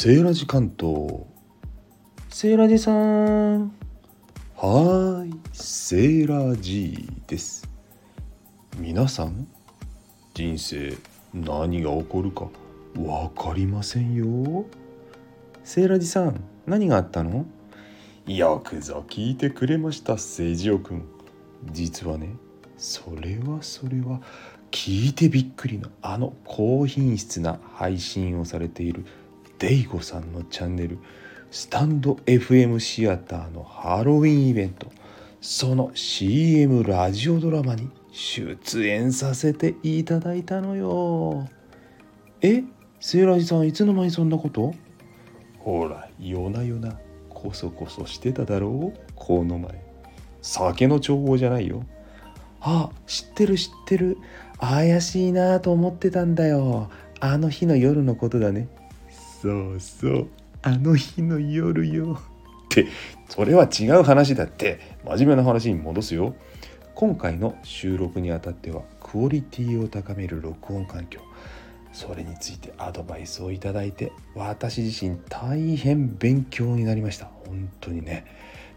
セーラジ関東。セーラジさん。はーい。セーラジです。皆さん人生何が起こるか分かりませんよ。セーラジさん何があったの？よくぞ聞いてくれましたセイジオくん。実はねそれはそれは聞いてびっくりのあの高品質な配信をされているデイゴさんのチャンネルスタンド FM シアターのハロウィンイベントその CM ラジオドラマに出演させていただいたのよ。えセーラジさんいつの間にそんなこと？ほら夜な夜なこそこそしてただろう？この前。酒の情報じゃないよ。あ知ってる知ってる。怪しいなと思ってたんだよ。あの日の夜のことだね。そうそう。あの日の夜よ。ってそれは違う話だって。真面目な話に戻すよ。今回の収録にあたってはクオリティを高める録音環境。それについてアドバイスをいただいて私自身大変勉強になりました。本当にね。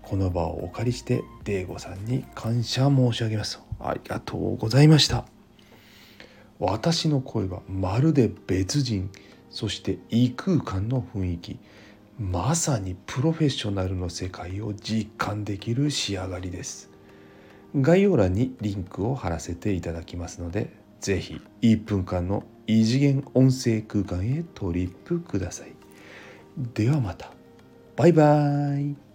この場をお借りしてデーゴさんに感謝申し上げます。ありがとうございました。私の声はまるで別人そして異空間の雰囲気。まさにプロフェッショナルの世界を実感できる仕上がりです。概要欄にリンクを貼らせていただきますので是非1分間の異次元音声空間へトリップください。ではまた。バイバーイ。